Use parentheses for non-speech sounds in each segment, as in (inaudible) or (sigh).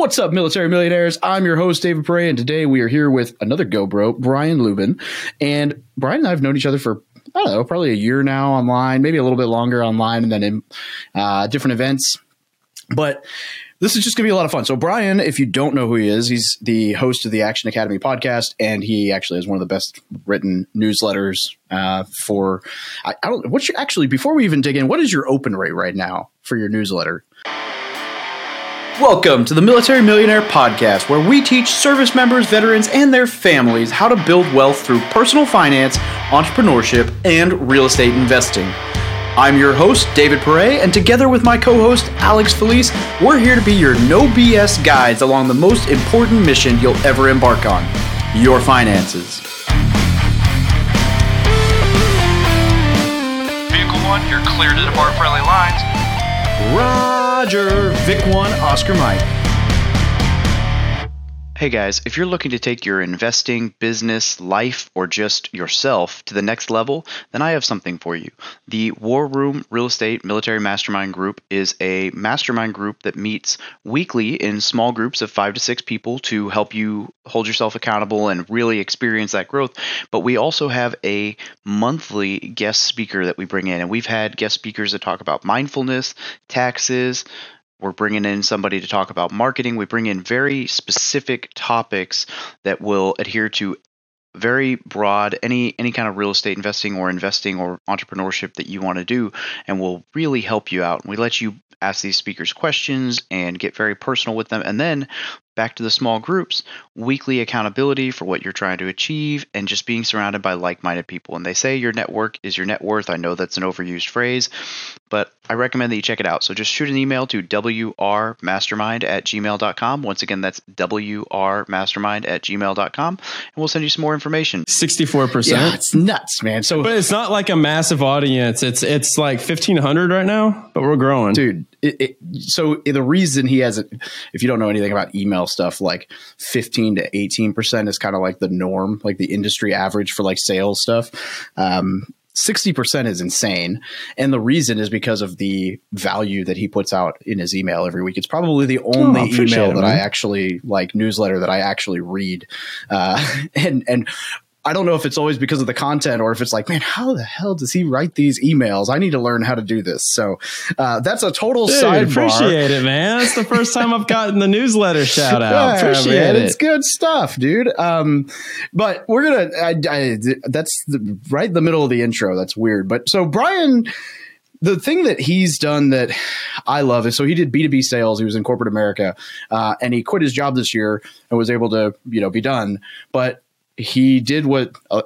What's up, military millionaires? I'm your host, David Pere, and today we are here with another GoBro, Brian Luebben. And Brian and I have known each other for, I don't know, probably a year now online, maybe a little bit longer online, and then in uh, different events. But this is just going to be a lot of fun. So, Brian, if you don't know who he is, he's the host of the Action Academy podcast, and he actually has one of the best written newsletters uh, for. I, I don't. What's your, actually before we even dig in? What is your open rate right now for your newsletter? Welcome to the Military Millionaire Podcast, where we teach service members, veterans, and their families how to build wealth through personal finance, entrepreneurship, and real estate investing. I'm your host, David Pere, and together with my co host, Alex Felice, we're here to be your no BS guides along the most important mission you'll ever embark on your finances. Vehicle 1, you're clear to depart friendly lines. Roger, Vic 1, Oscar Mike. Hey guys, if you're looking to take your investing, business, life, or just yourself to the next level, then I have something for you. The War Room Real Estate Military Mastermind Group is a mastermind group that meets weekly in small groups of five to six people to help you hold yourself accountable and really experience that growth. But we also have a monthly guest speaker that we bring in, and we've had guest speakers that talk about mindfulness, taxes, we're bringing in somebody to talk about marketing. We bring in very specific topics that will adhere to very broad any any kind of real estate investing or investing or entrepreneurship that you want to do and will really help you out. We let you ask these speakers questions and get very personal with them and then back to the small groups, weekly accountability for what you're trying to achieve, and just being surrounded by like minded people. And they say your network is your net worth. I know that's an overused phrase, but I recommend that you check it out. So just shoot an email to wrmastermind at gmail.com. Once again, that's wrmastermind at gmail.com, and we'll send you some more information. 64%. Yeah, it's nuts, man. So, But it's not like a massive audience. It's it's like 1500 right now, but we're growing. dude, it, it, so the reason he has it, if you don't know anything about email stuff, like 15 to 18% is kind of like the norm, like the industry average for like sales stuff. Um, 60% is insane. And the reason is because of the value that he puts out in his email every week. It's probably the only Oh, email it, that I actually like newsletter that I actually read. Uh, (laughs) and, and, I don't know if it's always because of the content or if it's like, man, how the hell does he write these emails? I need to learn how to do this. So uh, that's a total Dude, sidebar. appreciate it, man. It's the first time I've gotten the newsletter (laughs) shout out. Yeah, appreciate man, it. It's good stuff, dude. Um, but we're gonna. I, I, that's the, right in the middle of the intro. That's weird. But so Brian, the thing that he's done that I love is so he did B two B sales. He was in corporate America, uh, and he quit his job this year and was able to you know be done. But he did what uh,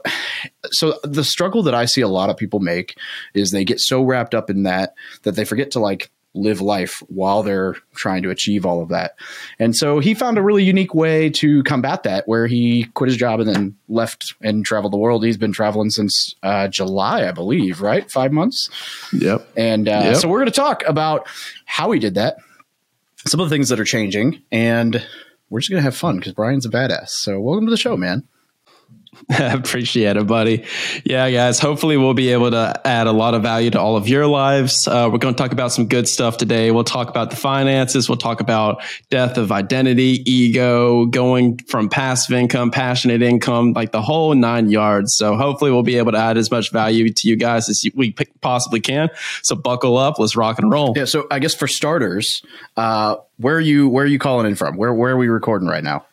so the struggle that i see a lot of people make is they get so wrapped up in that that they forget to like live life while they're trying to achieve all of that and so he found a really unique way to combat that where he quit his job and then left and traveled the world he's been traveling since uh, july i believe right five months Yep. and uh, Yep. so we're going to talk about how he did that, some of the things that are changing, and we're just going to have fun because Brian's a badass. So welcome to the show, man. (laughs) Appreciate it, buddy. Yeah, guys. Hopefully, we'll be able to add a lot of value to all of your lives. Uh, we're going to talk about some good stuff today. We'll talk about the finances. We'll talk about death of identity, ego, going from passive income, passionate income, like the whole nine yards. So, hopefully, we'll be able to add as much value to you guys as we possibly can. So, buckle up. Let's rock and roll. Yeah. So I guess for starters, uh, where are you where are you calling in from? Where where are we recording right now?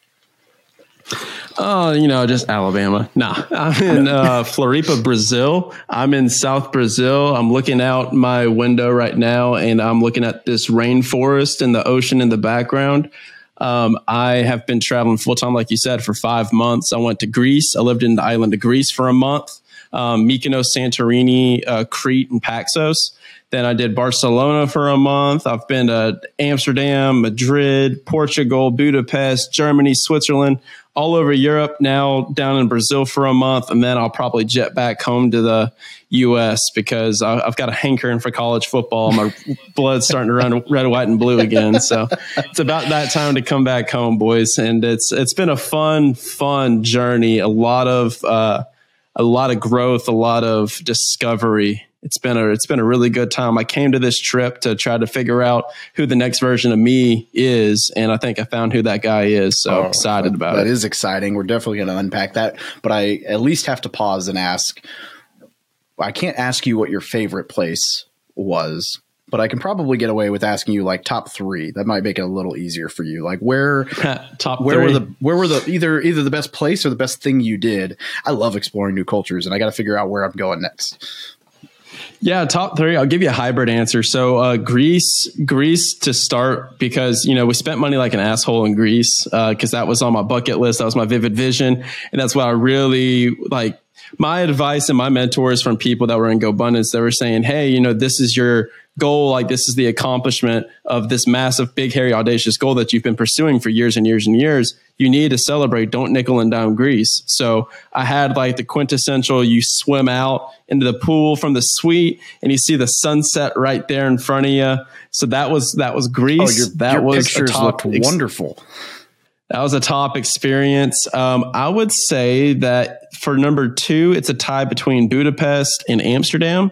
Oh, you know, just Alabama. Nah, I'm in (laughs) uh, Floripa, Brazil. I'm in South Brazil. I'm looking out my window right now, and I'm looking at this rainforest and the ocean in the background. Um, I have been traveling full time, like you said, for five months. I went to Greece. I lived in the island of Greece for a month. Um, Mykonos, Santorini, uh, Crete, and Paxos. Then I did Barcelona for a month. I've been to Amsterdam, Madrid, Portugal, Budapest, Germany, Switzerland, all over Europe. Now down in Brazil for a month, and then I'll probably jet back home to the U.S. because I, I've got a hankering for college football. My (laughs) blood's starting to run red, white, and blue again. So it's about that time to come back home, boys. And it's it's been a fun, fun journey. A lot of uh, a lot of growth, a lot of discovery it's been a it's been a really good time. I came to this trip to try to figure out who the next version of me is, and I think I found who that guy is. So Oh, excited about That it. is exciting. We're definitely going to unpack that, but I at least have to pause and ask. I can't ask you what your favorite place was, but I can probably get away with asking you like top three. That might make it a little easier for you. Like where, (laughs) Top where three. were the where were the either either the best place or the best thing you did? I love exploring new cultures, and I got to figure out where I'm going next. Yeah, top three. I'll give you a hybrid answer. So, uh, Greece, Greece to start because you know we spent money like an asshole in Greece uh, because that was on my bucket list. That was my vivid vision, and that's what I really like. My advice and my mentors from people that were in GoBundance, they were saying, "Hey, you know, this is your goal. Like this is the accomplishment of this massive, big, hairy, audacious goal that you've been pursuing for years and years and years. You need to celebrate. Don't nickel and dime Greece." So I had like the quintessential: you swim out into the pool from the suite, and you see the sunset right there in front of you. So that was that was Greece. Oh, your, that your was pictures top looked wonderful. that was a top experience. Um, I would say that for number two, it's a tie between Budapest and Amsterdam.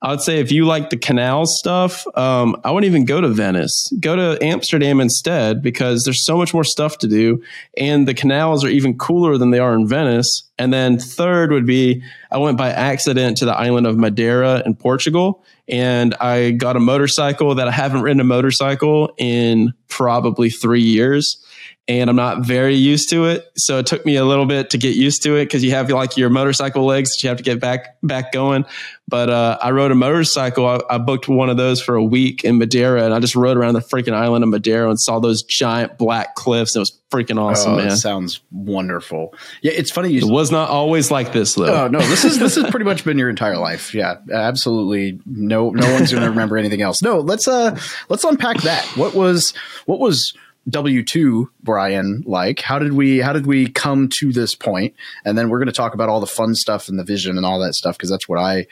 I would say if you like the canal stuff, um, I wouldn't even go to Venice. Go to Amsterdam instead because there's so much more stuff to do, and the canals are even cooler than they are in Venice. And then third would be I went by accident to the island of Madeira in Portugal, and I got a motorcycle that I haven't ridden a motorcycle in probably three years and I'm not very used to it. So it took me a little bit to get used to it because you have like your motorcycle legs that you have to get back back going. But uh, I rode a motorcycle. I, I booked one of those for a week in Madeira, and I just rode around the freaking island of Madeira and saw those giant black cliffs. It was freaking awesome, oh, man. Sounds wonderful. Yeah, it's funny you It was not always like this though. Oh no, this is this has pretty (laughs) much been your entire life. Yeah, absolutely. No, no one's going to remember anything else. No, let's uh, let's unpack that. What was what was W two Brian like? How did we how did we come to this point? And then we're going to talk about all the fun stuff and the vision and all that stuff because that's what I.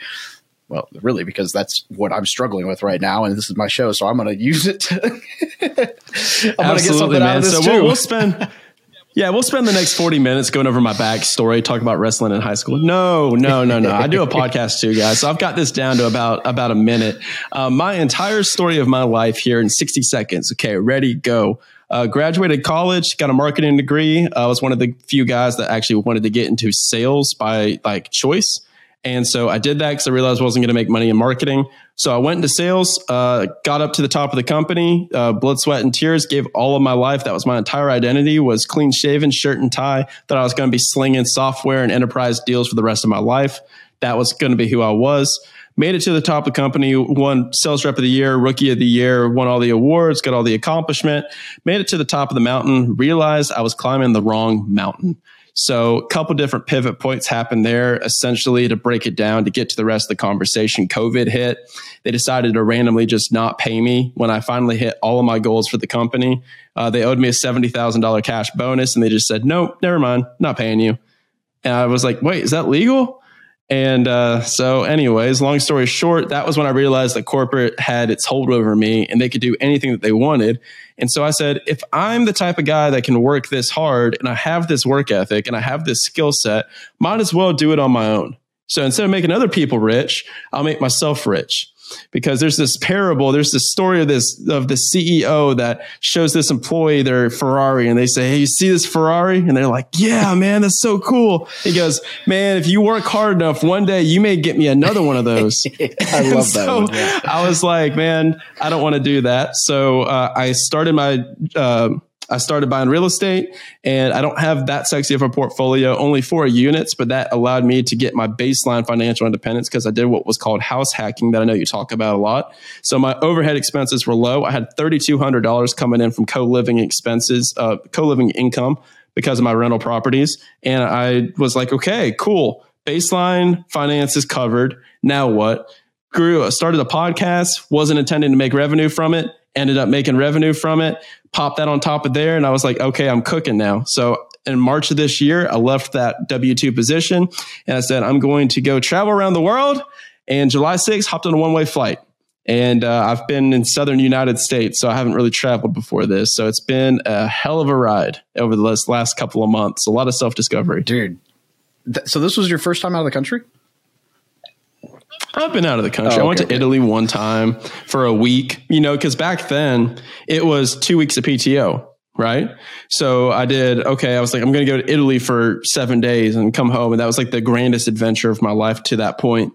Well, really, because that's what I'm struggling with right now, and this is my show, so I'm going to use it. To (laughs) I'm going to get Absolutely, something out man. of this So too. we'll, we'll spend. Yeah, we'll spend the next 40 minutes going over my backstory, talk about wrestling in high school. No, no, no, no. I do a podcast too, guys. So I've got this down to about about a minute. Uh, my entire story of my life here in 60 seconds. Okay, ready, go. Uh, graduated college, got a marketing degree. I was one of the few guys that actually wanted to get into sales by like choice. And so I did that because I realized I wasn't going to make money in marketing. So I went into sales, uh, got up to the top of the company, uh, blood, sweat, and tears, gave all of my life. That was my entire identity was clean shaven, shirt and tie, that I was going to be slinging software and enterprise deals for the rest of my life. That was going to be who I was. Made it to the top of the company, won sales rep of the year, rookie of the year, won all the awards, got all the accomplishment, made it to the top of the mountain, realized I was climbing the wrong mountain. So a couple different pivot points happened there. Essentially, to break it down, to get to the rest of the conversation, COVID hit. They decided to randomly just not pay me when I finally hit all of my goals for the company. Uh, they owed me a seventy thousand dollar cash bonus, and they just said, "Nope, never mind, not paying you." And I was like, "Wait, is that legal?" And uh, so, anyways, long story short, that was when I realized that corporate had its hold over me and they could do anything that they wanted. And so I said, if I'm the type of guy that can work this hard and I have this work ethic and I have this skill set, might as well do it on my own. So instead of making other people rich, I'll make myself rich. Because there's this parable, there's this story of this of the CEO that shows this employee their Ferrari and they say, Hey, you see this Ferrari? And they're like, Yeah, man, that's so cool. He goes, Man, if you work hard enough, one day you may get me another one of those. (laughs) I love that. one, yeah. I was like, man, I don't want to do that. So uh, I started my. Uh, I started buying real estate and I don't have that sexy of a portfolio, only four units, but that allowed me to get my baseline financial independence because I did what was called house hacking that I know you talk about a lot. So my overhead expenses were low. I had $3,200 coming in from co living expenses, uh, co living income because of my rental properties. And I was like, okay, cool. Baseline finance is covered. Now what? Grew, started a podcast, wasn't intending to make revenue from it, ended up making revenue from it, popped that on top of there. And I was like, okay, I'm cooking now. So in March of this year, I left that W 2 position and I said, I'm going to go travel around the world. And July 6th, hopped on a one way flight. And uh, I've been in southern United States, so I haven't really traveled before this. So it's been a hell of a ride over the last, last couple of months. A lot of self discovery. dude. Th- so this was your first time out of the country? I've been out of the country. Oh, I went okay, to Italy one time for a week, you know, because back then it was two weeks of PTO, right? So I did, okay, I was like, I'm going to go to Italy for seven days and come home. And that was like the grandest adventure of my life to that point.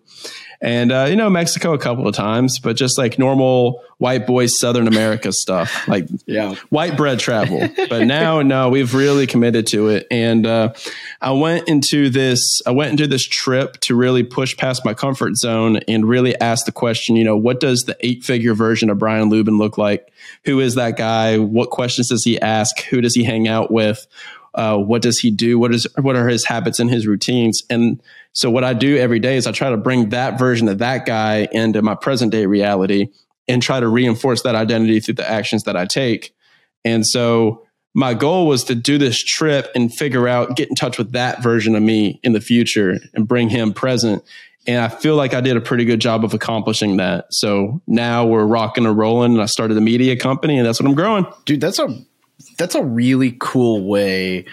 And, uh, you know, Mexico a couple of times, but just like normal white boy Southern America stuff, (laughs) like Yeah. white bread travel. (laughs) But now, no, we've really committed to it. And uh, I went into this, I went into this trip to really push past my comfort zone and really ask the question, you know, what does the eight figure version of Brian Luebben look like? Who is that guy? What questions does he ask? Who does he hang out with? Uh, what does he do? What is what are his habits and his routines? And so what I do every day is I try to bring that version of that guy into my present day reality and try to reinforce that identity through the actions that I take. And so my goal was to do this trip and figure out, get in touch with that version of me in the future and bring him present. And I feel like I did a pretty good job of accomplishing that. So now we're rocking and rolling. And I started a media company, and that's what I'm growing. dude that's a that's a really cool way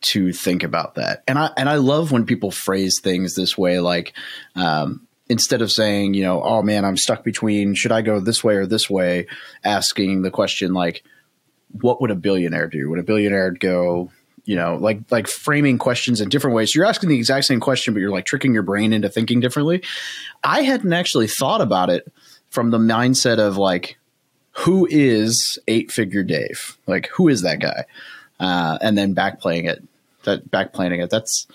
to think about that. And i and i love when people phrase things this way like um instead of saying you know oh man i'm stuck between should i go this way or this way? asking the question like what would a billionaire do? Would a billionaire go you know like like framing questions in different ways. You're asking the exact same question but you're like tricking your brain into thinking differently. I hadn't actually thought about it from the mindset of like who is eight figure Dave? Like, who is that guy? Uh, and then backplaying it, that backplaying it, that's,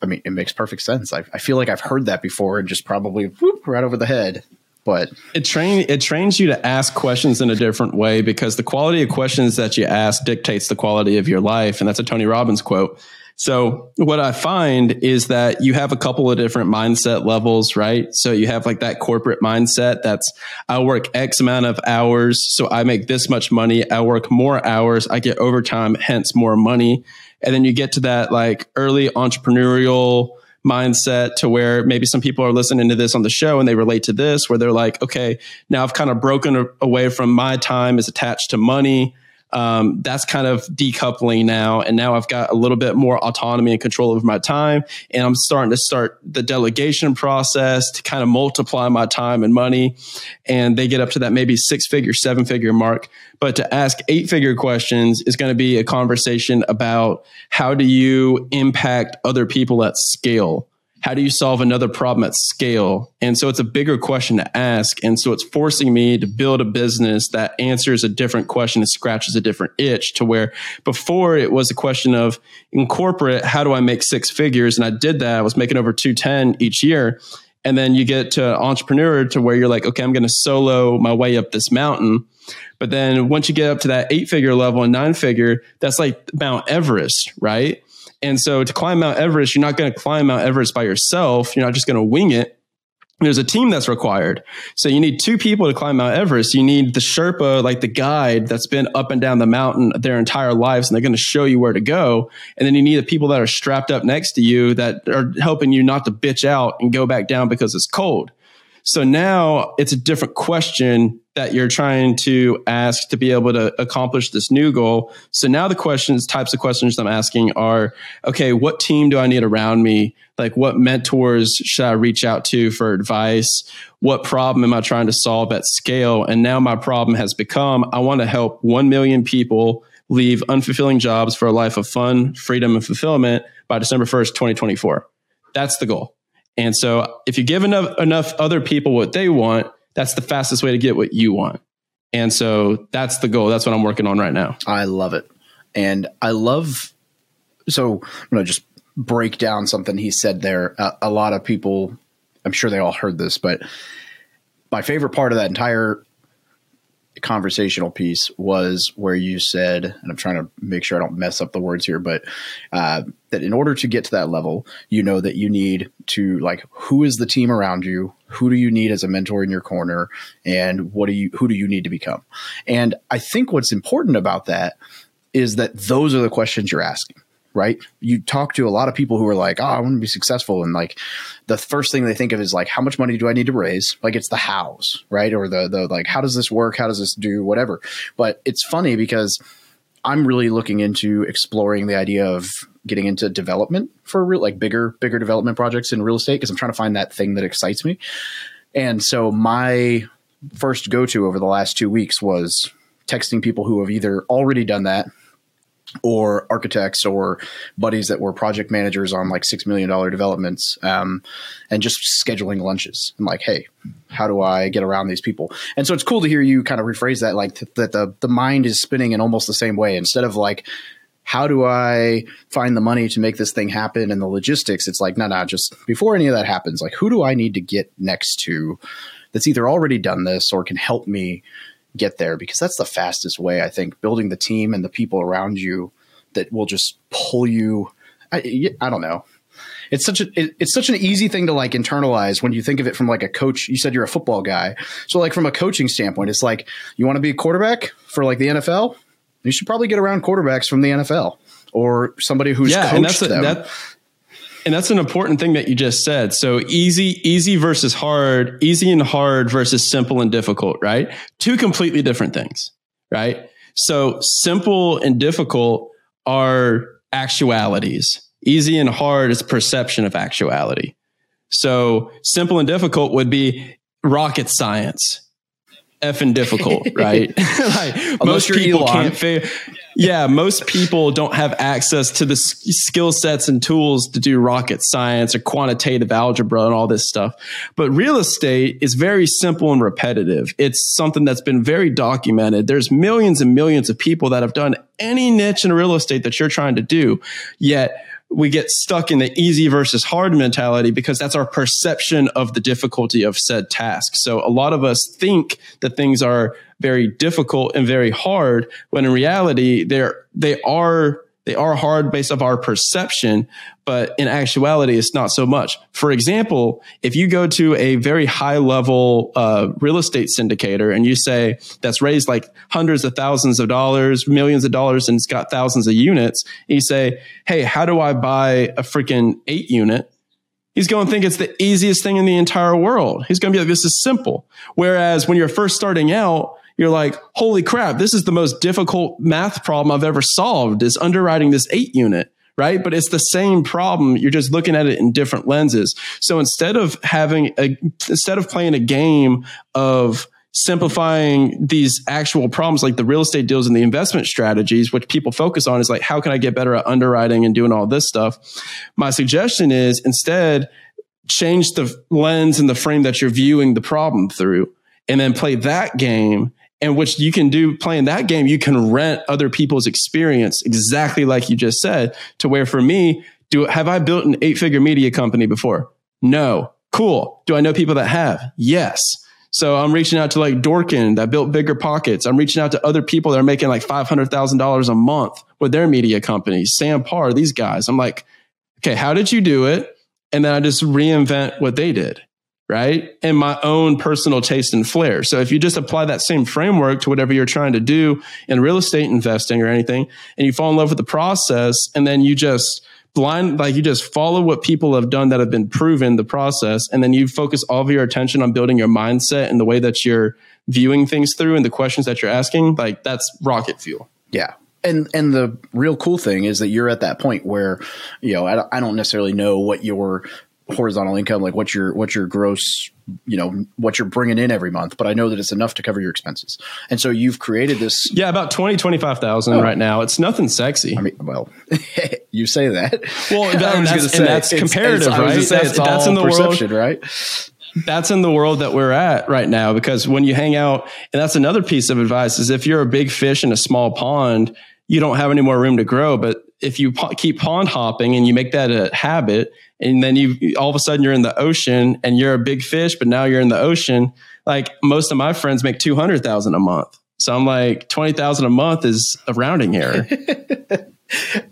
I mean, it makes perfect sense. I, I feel like I've heard that before and just probably whoop, right over the head. But It train it trains you to ask questions in a different way because the quality of questions that you ask dictates the quality of your life, and that's a Tony Robbins quote. So what I find is that you have a couple of different mindset levels, right? So you have like that corporate mindset that's I work X amount of hours, so I make this much money. I work more hours, I get overtime, hence more money. And then you get to that like early entrepreneurial mindset to where maybe some people are listening to this on the show and they relate to this where they're like, okay, now I've kind of broken away from my time is attached to money. Um, that's kind of decoupling now. And now I've got a little bit more autonomy and control over my time. And I'm starting to start the delegation process to kind of multiply my time and money. And they get up to that maybe six figure, seven figure mark. But to ask eight figure questions is going to be a conversation about how do you impact other people at scale? How do you solve another problem at scale? And so it's a bigger question to ask. And so it's forcing me to build a business that answers a different question and scratches a different itch to where before it was a question of in corporate, how do I make six figures? And I did that. I was making over 210 each year. And then you get to entrepreneur to where you're like, okay, I'm going to solo my way up this mountain. But then once you get up to that eight figure level and nine figure, that's like Mount Everest, right? And so to climb Mount Everest, you're not going to climb Mount Everest by yourself. You're not just going to wing it. There's a team that's required. So you need two people to climb Mount Everest. You need the Sherpa, like the guide that's been up and down the mountain their entire lives, and they're going to show you where to go. And then you need the people that are strapped up next to you that are helping you not to bitch out and go back down because it's cold. So now it's a different question that you're trying to ask to be able to accomplish this new goal. So now the questions, types of questions I'm asking are, okay, what team do I need around me? Like what mentors should I reach out to for advice? What problem am I trying to solve at scale? And now my problem has become, I want to help 1 million people leave unfulfilling jobs for a life of fun, freedom, and fulfillment by December 1st, 2024. That's the goal. And so if you give enough enough other people what they want, that's the fastest way to get what you want. And so that's the goal. That's what I'm working on right now. I love it. And I love, so I'm going to just break down something he said there. Uh, a lot of people, I'm sure they all heard this, but my favorite part of that entire conversational piece was where you said, and I'm trying to make sure I don't mess up the words here, but uh, that in order to get to that level, you know that you need to like who is the team around you, who do you need as a mentor in your corner, and what do you who do you need to become? And I think what's important about that is that those are the questions you're asking right? You talk to a lot of people who are like, oh, I want to be successful. And like the first thing they think of is like, how much money do I need to raise? Like it's the hows, right? Or the, the like, how does this work? How does this do whatever? But it's funny because I'm really looking into exploring the idea of getting into development for real, like bigger, bigger development projects in real estate because I'm trying to find that thing that excites me. And so my first go to over the last two weeks was texting people who have either already done that or architects or buddies that were project managers on like six million dollar developments um, and just scheduling lunches. And like hey how do i get around these people? And so it's cool to hear you kind of rephrase that like th- that the, the mind is spinning in almost the same way. Instead of like how do i find the money to make this thing happen and the logistics? It's like no no just before any of that happens like who do i need to get next to that's either already done this or can help me get there because that's the fastest way i think building the team and the people around you that will just pull you i, I don't know. It's such a it, it's such an easy thing to like internalize when you think of it from like a coach. You said you're a football guy. So like from a coaching standpoint it's like you want to be a quarterback for like the nfl you should probably get around quarterbacks from the nfl or somebody who's yeah, coached and that's a, them. that, and that's an important thing that you just said. So easy, easy versus hard, easy and hard versus simple and difficult, right? Two completely different things, right? So simple and difficult are actualities. Easy and hard is perception of actuality. So simple and difficult would be rocket science. F and difficult, (laughs) right? (laughs) like most people can't figure. Yeah, most people don't have access to the skill sets and tools to do rocket science or quantitative algebra and all this stuff. But real estate is very simple and repetitive. It's something that's been very documented. There's millions and millions of people that have done any niche in real estate that you're trying to do. Yet we get stuck in the easy versus hard mentality because that's our perception of the difficulty of said task. So a lot of us think that things are very difficult and very hard when in reality they're they are they are hard based off our perception, but in actuality, it's not so much. For example, if you go to a very high level uh, real estate syndicator and you say that's raised like hundreds of thousands of dollars, millions of dollars, and it's got thousands of units, you say, "Hey, how do I buy a freaking eight unit?" He's going to think it's the easiest thing in the entire world. He's going to be like, "This is simple." Whereas when you're first starting out, you're like, holy crap, this is the most difficult math problem I've ever solved is underwriting this eight unit, right? But it's the same problem. You're just looking at it in different lenses. So instead of having a, instead of playing a game of simplifying these actual problems like the real estate deals and the investment strategies, which people focus on is like, how can I get better at underwriting and doing all this stuff? My suggestion is instead change the lens and the frame that you're viewing the problem through and then play that game and which you can do playing that game you can rent other people's experience exactly like you just said to where for me do have i built an eight figure media company before? No. Cool. Do i know people that have? Yes. So i'm reaching out to like dorkin that built BiggerPockets. I'm reaching out to other people that are making like $500000 a month with their media companies sam parr these guys. I'm like okay how did you do it? And then i just reinvent what they did right? And my own personal taste and flair. So if you just apply that same framework to whatever you're trying to do in real estate investing or anything, and you fall in love with the process, and then you just blind, like you just follow what people have done that have been proven the process, and then you focus all of your attention on building your mindset and the way that you're viewing things through and the questions that you're asking, like that's rocket fuel. Yeah. And and the real cool thing is that you're at that point where, you know, I don't, necessarily know what your horizontal income, like what your what your gross, you know, what you're bringing in every month, but I know that it's enough to cover your expenses. And so you've created this. Yeah, about 20, 25,000 Oh. right now. It's nothing sexy. I mean, well, (laughs) you say that. Well, (laughs) that- was that's- gonna and that's it's- comparative, it's- I was gonna right? say, That's- that's in the world. right? that's in the world that we're at right now because when you hang out and that's another piece of advice is if you're a big fish in a small pond you don't have any more room to grow but if you po- keep pond hopping and you make that a habit and then you all of a sudden you're in the ocean and you're a big fish but now you're in the ocean like most of my friends make 200,000 a month. So I'm like 20,000 a month is a rounding error. (laughs)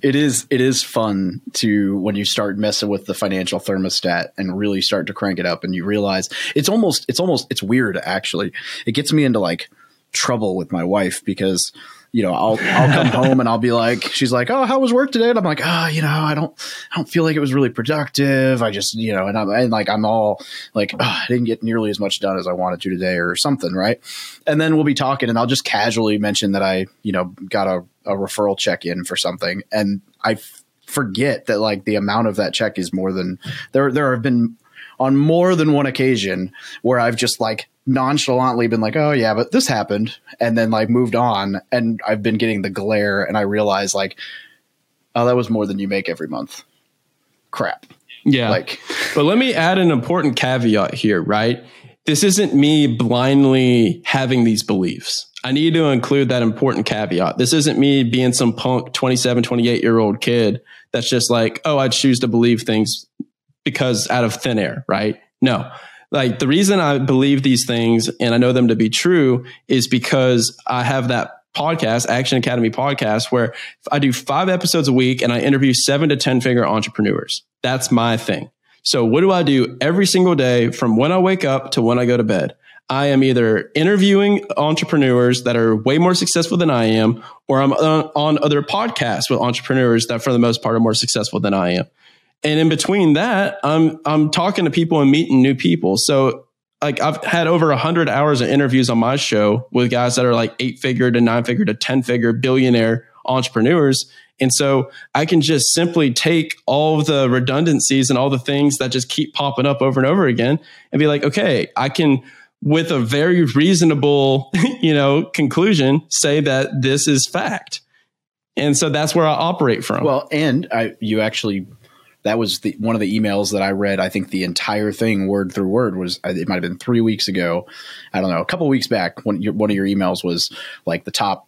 It is it is fun to when you start messing with the financial thermostat and really start to crank it up and you realize it's almost it's almost it's weird actually. It gets me into like trouble with my wife because you know I'll I'll come (laughs) home and I'll be like she's like oh how was work today? And I'm like oh you know I don't I don't feel like it was really productive. I just you know and I'm and like I'm all like oh, I didn't get nearly as much done as I wanted to today or something right? And then we'll be talking and I'll just casually mention that I you know got a, a referral check in for something. And I forget that like the amount of that check is more than there. There have been on more than one occasion where I've just like nonchalantly been like, oh yeah, but this happened, and then like moved on, and I've been getting the glare, and I realize like, oh, that was more than you make every month. Crap. Yeah. Like, but let me add an important caveat here, right? This isn't me blindly having these beliefs. I need to include that important caveat. This isn't me being some punk 27, 28 year old kid that's just like, oh, I choose to believe things because out of thin air, right? No. Like the reason I believe these things and I know them to be true is because I have that podcast, Action Academy podcast, where I do five episodes a week and I interview seven to 10 figure entrepreneurs. That's my thing. So what do I do every single day from when I wake up to when I go to bed? I am either interviewing entrepreneurs that are way more successful than I am, or I'm on other podcasts with entrepreneurs that for the most part are more successful than I am. And in between that, I'm I'm talking to people and meeting new people. So like I've had over a hundred hours of interviews on my show with guys that are like eight figure to nine figure to 10 figure billionaire entrepreneurs. And so I can just simply take all the redundancies and all the things that just keep popping up over and over again and be like, okay, I can with a very reasonable, (laughs) you know, conclusion say that this is fact. And so that's where I operate from. well, and I, you actually, that was the one of the emails that I read. I think the entire thing, word through word, was it might have been three weeks ago. I don't know, a couple weeks back. When your, one of your emails was like the top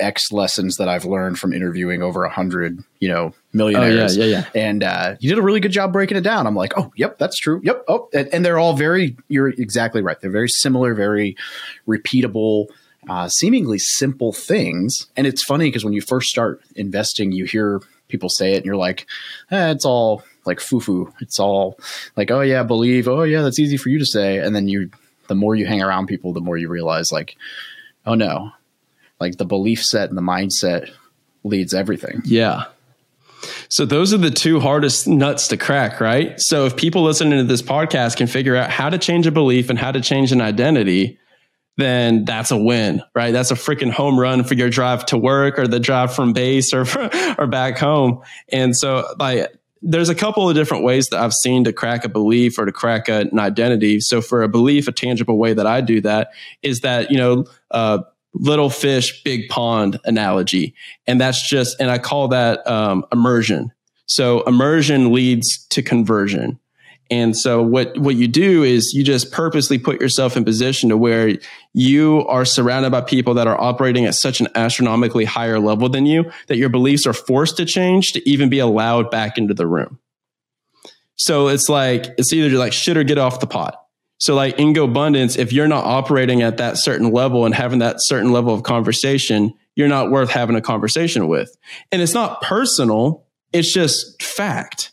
X lessons that I've learned from interviewing over a hundred, you know, millionaires. Oh, yeah, yeah, And uh, you did a really good job breaking it down. I'm like, oh, yep, that's true. Yep. Oh, and, and they're all very. You're exactly right. They're very similar, very repeatable. Uh, seemingly simple things. And it's funny because when you first start investing, you hear people say it and you're like, eh, it's all like foo foo. It's all like, oh yeah, believe. Oh yeah, that's easy for you to say. And then you, the more you hang around people, the more you realize like, oh no, like the belief set and the mindset leads everything. Yeah. So those are the two hardest nuts to crack, right? So if people listening to this podcast can figure out how to change a belief and how to change an identity, then that's a win, right? That's a freaking home run for your drive to work or the drive from base or (laughs) or back home. And so like there's a couple of different ways that I've seen to crack a belief or to crack a, an identity. So for a belief, a tangible way that I do that is that, you know, uh, little fish, big pond analogy. And that's just, and I call that um, immersion. So immersion leads to conversion. And so what, what you do is you just purposely put yourself in position to where you are surrounded by people that are operating at such an astronomically higher level than you that your beliefs are forced to change to even be allowed back into the room. So it's like, it's either like shit or get off the pot. So like in GoBundance, if you're not operating at that certain level and having that certain level of conversation, you're not worth having a conversation with. And it's not personal. It's just fact.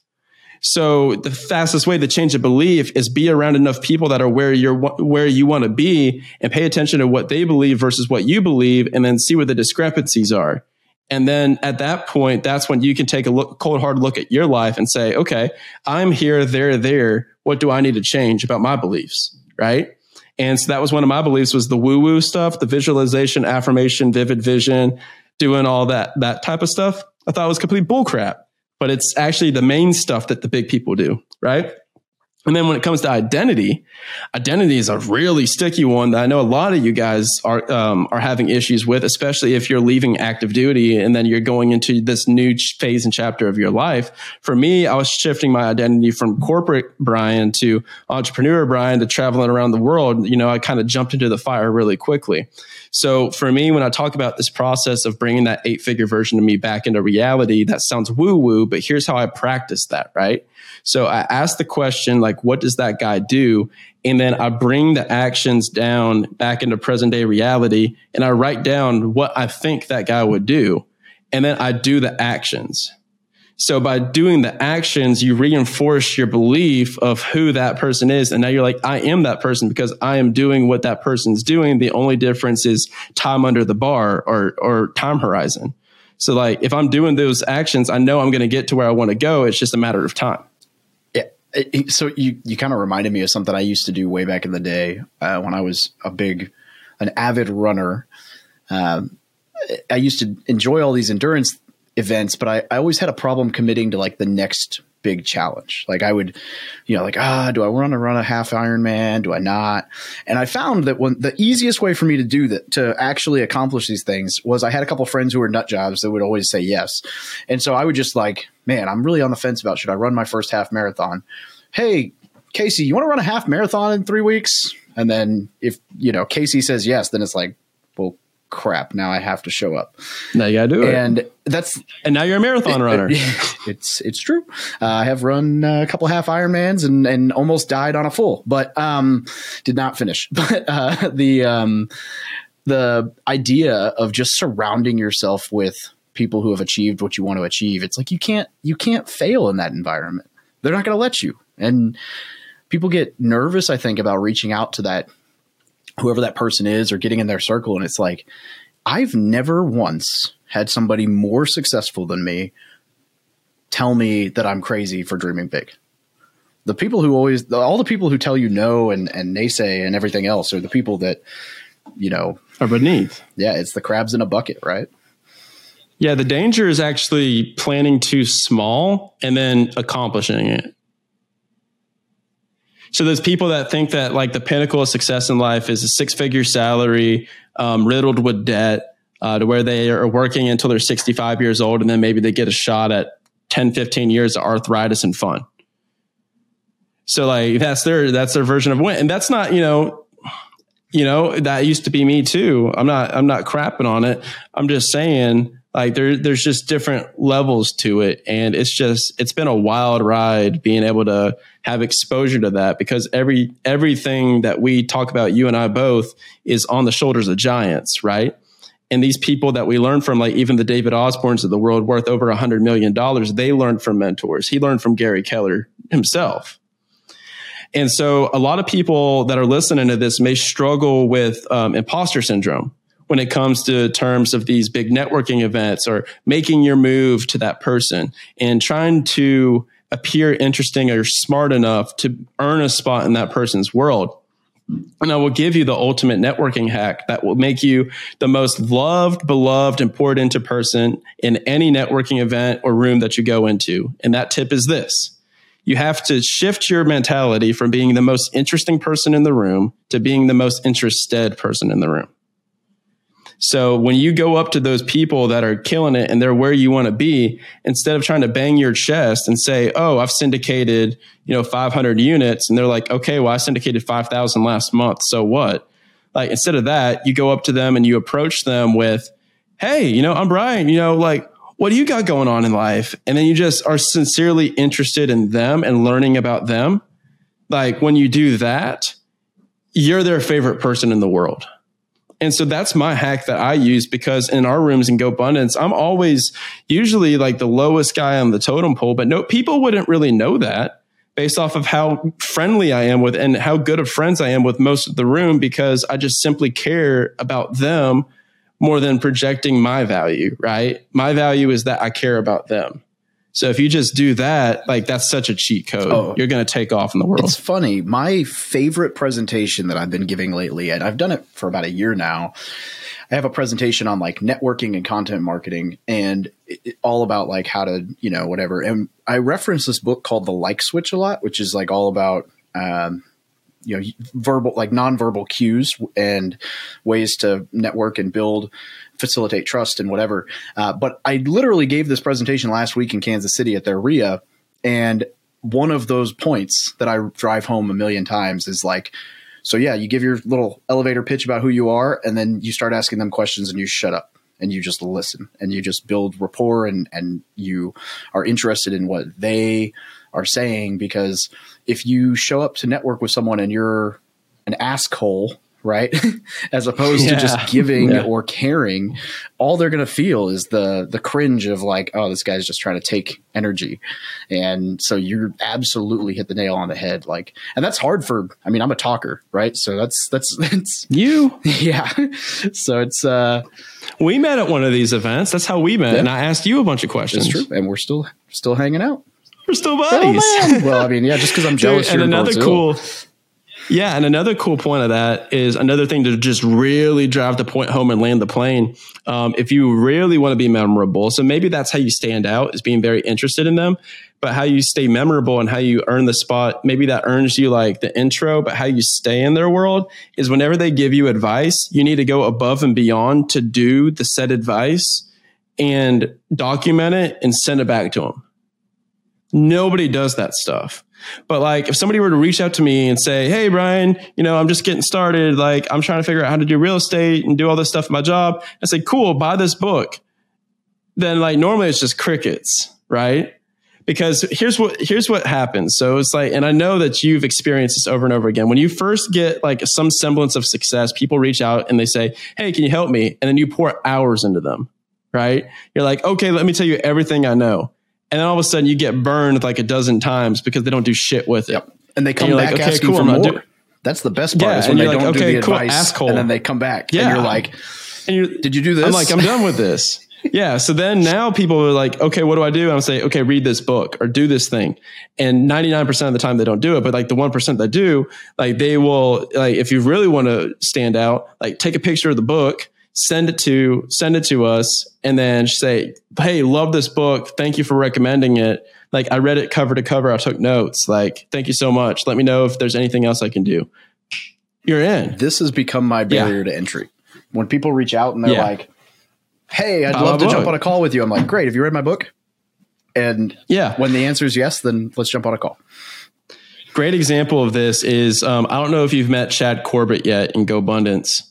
So the fastest way to change a belief is be around enough people that are where you're where you want to be and pay attention to what they believe versus what you believe and then see where the discrepancies are. And then at that point, that's when you can take a look, cold hard look at your life and say, okay, I'm here, there, there. What do I need to change about my beliefs? Right. And so that was one of my beliefs was the woo woo stuff, the visualization, affirmation, vivid vision, doing all that, that type of stuff. I thought it was complete bullcrap but it's actually the main stuff that the big people do, right? And then when it comes to identity, identity is a really sticky one that I know a lot of you guys are um, are having issues with, especially if you're leaving active duty and then you're going into this new phase and chapter of your life. For me, I was shifting my identity from corporate Brian to entrepreneur Brian to traveling around the world. You know, I kind of jumped into the fire really quickly. So for me, when I talk about this process of bringing that eight figure version of me back into reality, that sounds woo woo, but here's how I practice that, right? So I ask the question, like, what does that guy do? And then I bring the actions down back into present day reality and I write down what I think that guy would do. And then I do the actions. So by doing the actions, you reinforce your belief of who that person is. And now you're like, I am that person because I am doing what that person's doing. The only difference is time under the bar or, or time horizon. So like, if I'm doing those actions, I know I'm going to get to where I want to go. It's just a matter of time. Yeah. So you you kind of reminded me of something I used to do way back in the day uh, when I was a big, an avid runner. Um, I used to enjoy all these endurance events, but I, I always had a problem committing to like the next big challenge. Like I would, you know, like, ah, do I want to run a half Ironman? Do I not? And I found that when the easiest way for me to do that, to actually accomplish these things was I had a couple friends who were nut jobs that would always say yes. And so I would just like, man, I'm really on the fence about should I run my first half marathon? Hey, Casey, you want to run a half marathon in three weeks? And then if, you know, Casey says yes, then it's like, well, crap, now I have to show up. Now you gotta do it. And that's And now you're a marathon runner. (laughs) it's it's true. Uh, I have run a couple half Ironmans and and almost died on a full, but um, did not finish. (laughs) But uh, the um, the idea of just surrounding yourself with people who have achieved what you want to achieve, it's like you can't you can't fail in that environment. They're not going to let you, and people get nervous. I think about reaching out to that whoever that person is or getting in their circle, and it's like I've never once had somebody more successful than me tell me that I'm crazy for dreaming big. The people who always, all the people who tell you no and, and naysay and everything else are the people that, you know, are beneath. yeah, it's the crabs in a bucket, right? Yeah, the danger is actually planning too small and then accomplishing it. So there's people that think that like the pinnacle of success in life is a six figure salary, um, riddled with debt, uh, to where they are working until they're 65 years old and then maybe they get a shot at 10, 15 years of arthritis and fun. So like that's their that's their version of win. And that's not, you know, you know, that used to be me too. I'm not I'm not crapping on it. I'm just saying like there there's just different levels to it and it's just it's been a wild ride being able to have exposure to that because every everything that we talk about you and I both is on the shoulders of giants, right? And these people that we learn from, like even the David Osbornes of the world worth over a hundred million dollars, they learned from mentors. He learned from Gary Keller himself. And so a lot of people that are listening to this may struggle with um, imposter syndrome when it comes to terms of these big networking events or making your move to that person and trying to appear interesting or smart enough to earn a spot in that person's world. And I will give you the ultimate networking hack that will make you the most loved, beloved, and poured into person in any networking event or room that you go into. And that tip is this you have to shift your mentality from being the most interesting person in the room to being the most interested person in the room. So when you go up to those people that are killing it and they're where you want to be, instead of trying to bang your chest and say, "Oh, I've syndicated, you know, 500 units," and they're like, "Okay, well, I syndicated 5,000 last month, so what?" Like instead of that, you go up to them and you approach them with, "Hey, you know, I'm Brian. You know, like what do you got going on in life?" And then you just are sincerely interested in them and learning about them. Like when you do that, you're their favorite person in the world. And so that's my hack that I use because in our rooms in GoBundance, I'm always usually like the lowest guy on the totem pole, but no, people wouldn't really know that based off of how friendly I am with and how good of friends I am with most of the room because I just simply care about them more than projecting my value, right? My value is that I care about them. So if you just do that, like that's such a cheat code. Oh. You're going to take off in the world. It's funny. My favorite presentation that I've been giving lately, and I've done it for about a year now. I have a presentation on like networking and content marketing and it, it- all about like how to, you know, whatever. And I reference this book called The Like Switch a lot, which is like all about, um, you know, verbal, like nonverbal cues and ways to network and build, facilitate trust and whatever. Uh, but I literally gave this presentation last week in Kansas City at their RIA. And one of those points that I drive home a million times is like, so yeah, you give your little elevator pitch about who you are, and then you start asking them questions and you shut up and you just listen and you just build rapport and, and you are interested in what they are saying because if you show up to network with someone and you're an asshole, right? (laughs) As opposed to just giving Yeah. or caring, all they're gonna feel is the the cringe of like, oh, this guy's just trying to take energy. And so you absolutely hit the nail on the head. Like and that's hard for I mean, I'm a talker, right? So that's that's (laughs) that's you yeah. (laughs) So it's uh We met at one of these events. That's how we met. Yeah. And I asked you a bunch of questions. it's true. And we're still still hanging out. We're still Oh, buddies. man. well, I mean, yeah, just because I'm Dude, jealous. and you're another cool Yeah, and another cool point of that is another thing to just really drive the point home and land the plane. Um, if you really want to be memorable, so maybe that's how you stand out is being very interested in them, but how you stay memorable and how you earn the spot, maybe that earns you like the intro, but how you stay in their world is whenever they give you advice, you need to go above and beyond to do the said advice and document it and send it back to them. Nobody does that stuff. But like if somebody were to reach out to me and say, Hey, Brian, you know, I'm just getting started. Like I'm trying to figure out how to do real estate and do all this stuff in my job. I say, cool, buy this book. Then like normally it's just crickets, right? Because here's what here's what happens. So it's like, and I know that you've experienced this over and over again. When you first get like some semblance of success, people reach out and they say, Hey, can you help me? And then you pour hours into them, right? You're like, okay, let me tell you everything I know and then all of a sudden you get burned like a dozen times because they don't do shit with it. Yep. And they come and back like, okay, asking cool, for more. Do- That's the best part yeah, is when they like, don't okay, do the cool, advice asshole. and then they come back yeah. and you're like, and you're, did you do this? I'm like, I'm done with this. (laughs) yeah. So then now people are like, okay, what do I do? I'm say, okay, read this book or do this thing. And 99% of the time they don't do it. But like the 1% that do, like they will, like, if you really want to stand out, like take a picture of the book send it to send it to us and then say hey love this book. Thank you for recommending it. Like i read it cover to cover. I took notes. Like thank you so much. Let me know if there's anything else i can do. You're in. This has become my barrier yeah. to entry. When people reach out and they're yeah. like hey i'd love to book. jump on a call with you. I'm like great. Have you read my book? And yeah. when the answer is yes then let's jump on a call. Great example of this is um, i don't know if you've met chad corbett yet in GoBundance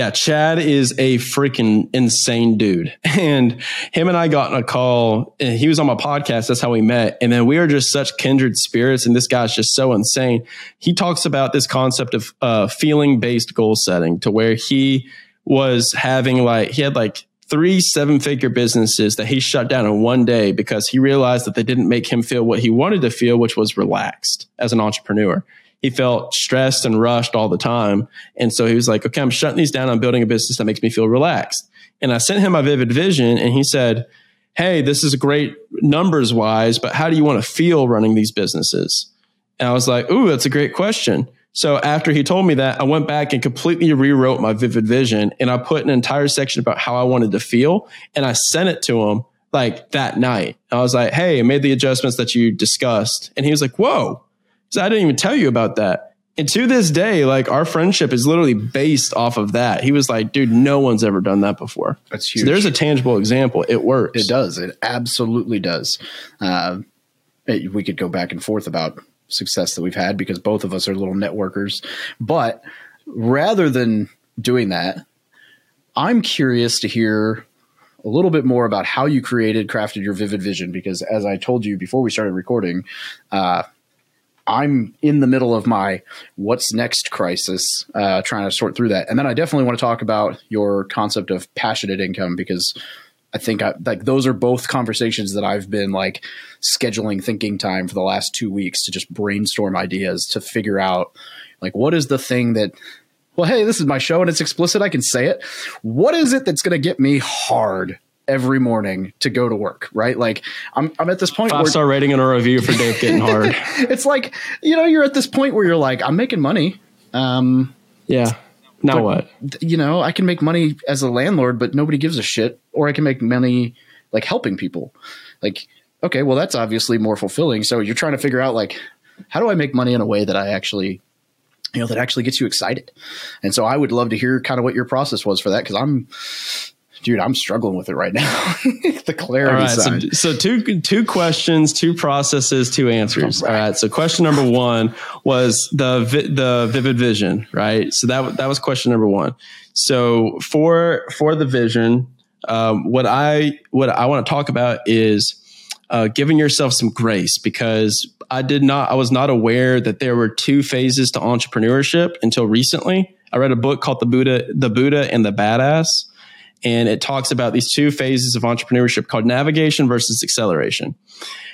yeah, Chad is a freaking insane dude. (laughs) And him and I got in a call and he was on my podcast. That's how we met. And then we are just such kindred spirits. And this guy's just so insane. He talks about this concept of uh, feeling based goal setting to where he was having like, he had like three seven figure businesses that he shut down in one day because he realized that they didn't make him feel what he wanted to feel, which was relaxed as an entrepreneur he felt stressed and rushed all the time. And so he was like, okay, I'm shutting these down. I'm building a business that makes me feel relaxed. And I sent him my vivid vision and he said, Hey, this is great numbers wise, but how do you want to feel running these businesses? And I was like, Ooh, that's a great question. So after he told me that, I went back and completely rewrote my vivid vision and I put an entire section about how I wanted to feel and I sent it to him like that night. I was like, Hey, I made the adjustments that you discussed. And he was like, Whoa, so I didn't even tell you about that. And to this day, like our friendship is literally based off of that. He was like, dude, no one's ever done that before. That's huge. So there's a tangible example. It works. It does. It absolutely does. Uh, it, we could go back and forth about success that we've had because both of us are little networkers. But rather than doing that, I'm curious to hear a little bit more about how you created, crafted your vivid vision. Because as I told you before we started recording, uh, I'm in the middle of my what's next crisis, uh, trying to sort through that. And then I definitely want to talk about your concept of passionate income because I think I, like those are both conversations that I've been like scheduling thinking time for the last two weeks to just brainstorm ideas to figure out like what is the thing that well hey this is my show and it's explicit. I can say it. What is it that's going to get me hard every morning to go to work, right? Like I'm, I'm at this point. five star rating and a review for Dave getting hard. (laughs) it's like, you know, you're at this point where you're like, I'm making money. Um, yeah. Now what? You know, I can make money as a landlord, but nobody gives a shit. Or I can make money like helping people. Like, okay, well, that's obviously more fulfilling. So you're trying to figure out like, how do I make money in a way that I actually you know that actually gets you excited and so i would love to hear kind of what your process was for that because i'm dude, I'm struggling with it right now. (laughs) the clarity All right, side. So, so, two two questions, two processes, two answers. All right. All right. So question number one was the the vivid vision, right? So that that was question number one. So for for the vision, um, what I what I want to talk about is uh, giving yourself some grace because I did not I was not aware that there were two phases to entrepreneurship until recently. I read a book called the Buddha the Buddha and the Badass and it talks about these two phases of entrepreneurship called navigation versus acceleration.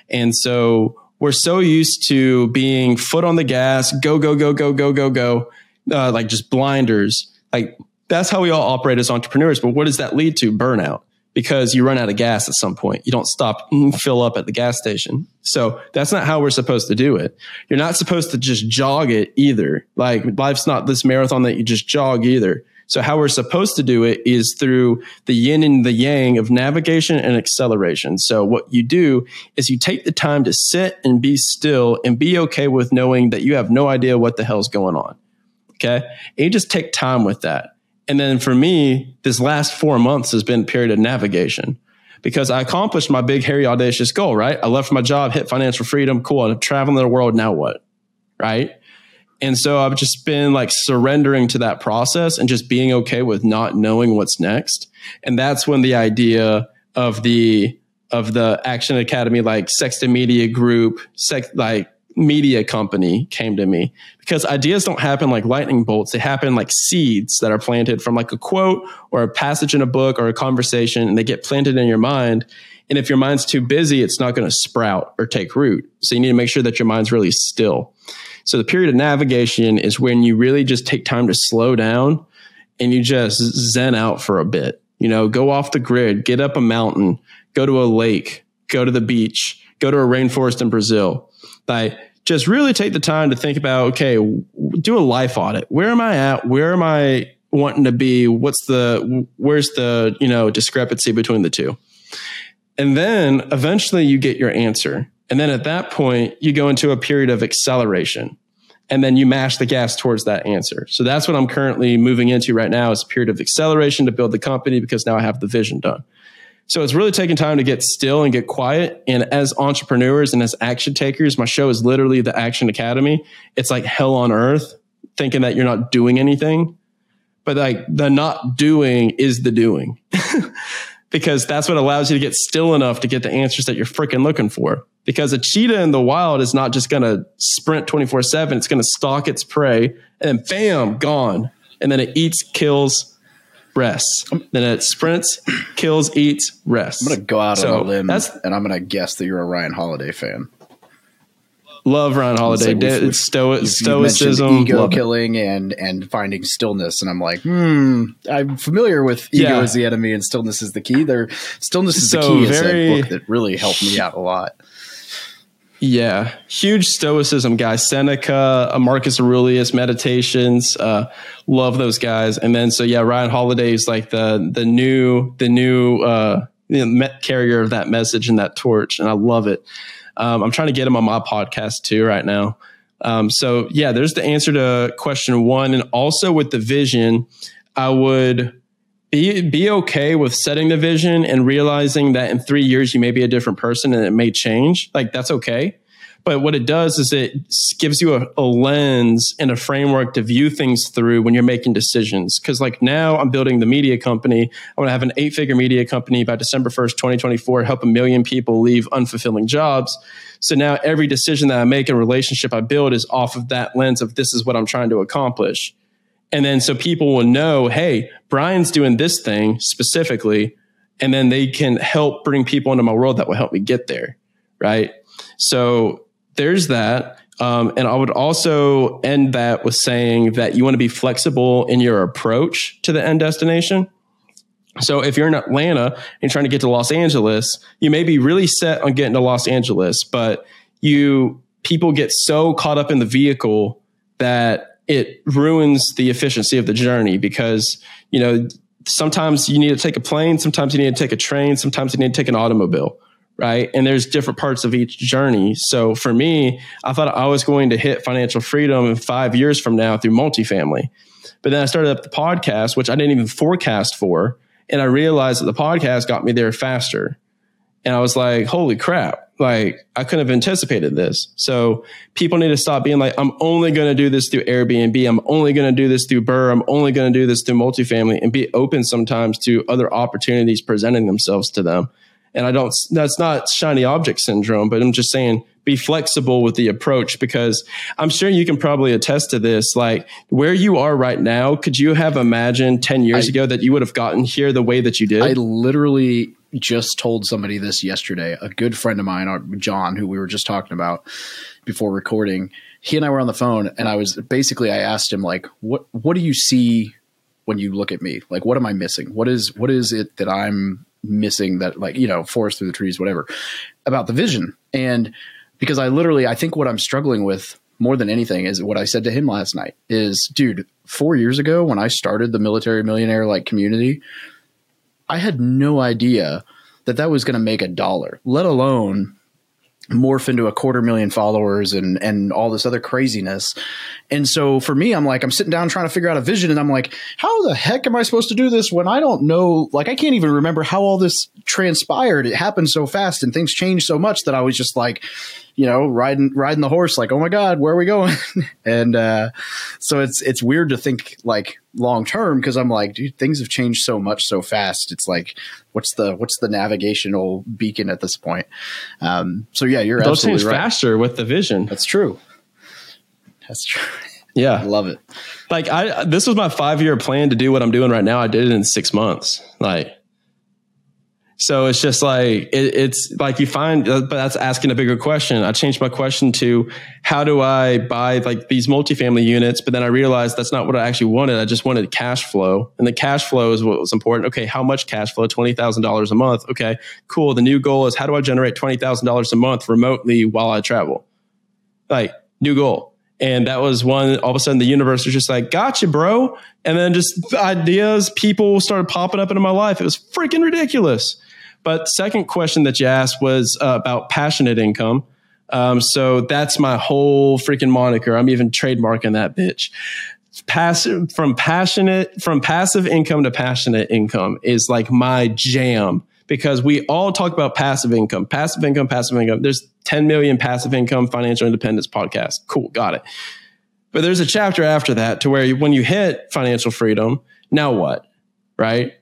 And so we're so used to being foot on the gas, go, go, go, go, go, go, go, uh, like just blinders. Like that's how we all operate as entrepreneurs. But what does that lead to? Burnout. because you run out of gas at some point. You don't stop and (laughs) fill up at the gas station. So that's not how we're supposed to do it. You're not supposed to just jog it either. Like life's not this marathon that you just jog either. So how we're supposed to do it is through the yin and the yang of navigation and acceleration. So what you do is you take the time to sit and be still and be okay with knowing that you have no idea what the hell's going on. Okay. And you just take time with that. And then for me, this last four months has been a period of navigation because I accomplished my big, hairy, audacious goal, right? I left my job, hit financial freedom. Cool. I'm traveling the world. Now what? Right. And so I've just been like surrendering to that process and just being okay with not knowing what's next. And that's when the idea of the, of the Action Academy, like Sexton Media Group, sex, like media company came to me because ideas don't happen like lightning bolts. They happen like seeds that are planted from like a quote or a passage in a book or a conversation and they get planted in your mind. And if your mind's too busy, it's not going to sprout or take root. So you need to make sure that your mind's really still. So the period of navigation is when you really just take time to slow down and you just zen out for a bit. You know, go off the grid, get up a mountain, go to a lake, go to the beach, go to a rainforest in Brazil. Like just really take the time to think about, okay, do a life audit. Where am I at? Where am I wanting to be? What's the, where's the, you know, discrepancy between the two? And then eventually you get your answer. And then at that point, you go into a period of acceleration and then you mash the gas towards that answer. So that's what I'm currently moving into right now is a period of acceleration to build the company because now I have the vision done. So it's really taking time to get still and get quiet. And as entrepreneurs and as action takers, my show is literally the Action Academy. It's like hell on earth, thinking that you're not doing anything. But like the not doing is the doing. (laughs) because that's what allows you to get still enough to get the answers that you're freaking looking for. Because a cheetah in the wild is not just going to sprint 24 7, it's going to stalk its prey and then bam, gone. And then it eats, kills, rests. Then it sprints, kills, eats, rests. I'm gonna go out So, on a limb and I'm gonna guess that you're a Ryan Holiday fan. Love Ryan Holiday. It's like we've- De- sto- You've- you've stoicism. ego love it. killing and and finding stillness, and I'm like, hmm. I'm familiar with ego Yeah. is the enemy and stillness is the key. There, stillness is the So key. Is a book that really helped me out a lot. Yeah, huge stoicism guy. Seneca, uh, Marcus Aurelius, Meditations. Uh, love those guys. And then so yeah, Ryan Holiday is like the the new the new uh, you know, carrier of that message and that torch, and I love it. Um, I'm trying to get him on my podcast too right now. Um, so yeah, there's the answer to question one, and also with the vision, I would be be okay with setting the vision and realizing that in three years you may be a different person and it may change. Like that's okay. But what it does is it gives you a, a lens and a framework to view things through when you're making decisions. Because like now I'm building the media company. I want to have an eight figure media company by December 1st, 2024, help a million people leave unfulfilling jobs. So now every decision that I make and relationship I build is off of that lens of this is what I'm trying to accomplish. And then so people will know, hey, Brian's doing this thing specifically. And then they can help bring people into my world that will help me get there. Right. So there's that. Um, and I would also end that with saying that you want to be flexible in your approach to the end destination. So if you're in Atlanta and trying to get to Los Angeles, you may be really set on getting to Los Angeles, but you people get so caught up in the vehicle that it ruins the efficiency of the journey because you know sometimes you need to take a plane, sometimes you need to take a train, sometimes you need to take an automobile, right? And there's different parts of each journey. So for me, I thought I was going to hit financial freedom in five years from now through multifamily. But then I started up the podcast, which I didn't even forecast for. And I realized that the podcast got me there faster. And I was like, holy crap. Like I couldn't have anticipated this. So people need to stop being like, I'm only going to do this through Airbnb. I'm only going to do this through BRRRR. I'm only going to do this through multifamily and be open sometimes to other opportunities presenting themselves to them. And I don't, that's not shiny object syndrome, but I'm just saying be flexible with the approach because I'm sure you can probably attest to this. Like where you are right now, could you have imagined 10 years I- ago that you would have gotten here the way that you did? I literally just told somebody this yesterday. A good friend of mine, uh, John, who we were just talking about before recording, he and I were on the phone, and I was basically I asked him like, "What what do you see when you look at me? Like, what am I missing? What is what is it that I'm missing that like you know forest through the trees whatever about the vision and because i literally i think what i'm struggling with more than anything is what i said to him last night is dude four years ago when i started the military millionaire like community i had no idea that that was going to make a dollar let alone morph into a quarter million followers and and all this other craziness. And so for me, I'm like, I'm sitting down trying to figure out a vision, and I'm like, how the heck am I supposed to do this when I don't know? Like, I can't even remember how all this transpired. It happened so fast, and things changed so much that I was just like, you know, riding riding the horse, like, oh my god, where are we going? (laughs) and uh, so it's it's weird to think like long term because I'm like, dude, things have changed so much so fast. It's like, what's the what's the navigational beacon at this point? Um, so yeah, you're Those absolutely things right. faster with the vision. That's true. That's true. (laughs) Yeah, I love it. Like I this was my 5-year plan to do what I'm doing right now. I did it in 6 months. Like so it's just like it, it's like you find uh, but that's asking a bigger question. I changed my question to how do I buy like these multifamily units, but then I realized that's not what I actually wanted. I just wanted cash flow. And the cash flow is what was important. Okay, how much cash flow? $20,000 a month. Okay, cool. The new goal is how do I generate $20,000 a month remotely while I travel? Like new goal. And that was one, all of a sudden the universe was just like, gotcha, bro. And then just ideas, people started popping up into my life. It was freaking ridiculous. But second question that you asked was uh, about passionate income. Um, so that's my whole freaking moniker. I'm even trademarking that bitch. Passive from passionate from passive income to passionate income is like my jam because we all talk about passive income, passive income, passive income. There's 10 million passive income financial independence podcasts. Cool, got it. But there's a chapter after that to where you, when you hit financial freedom, now what? Right?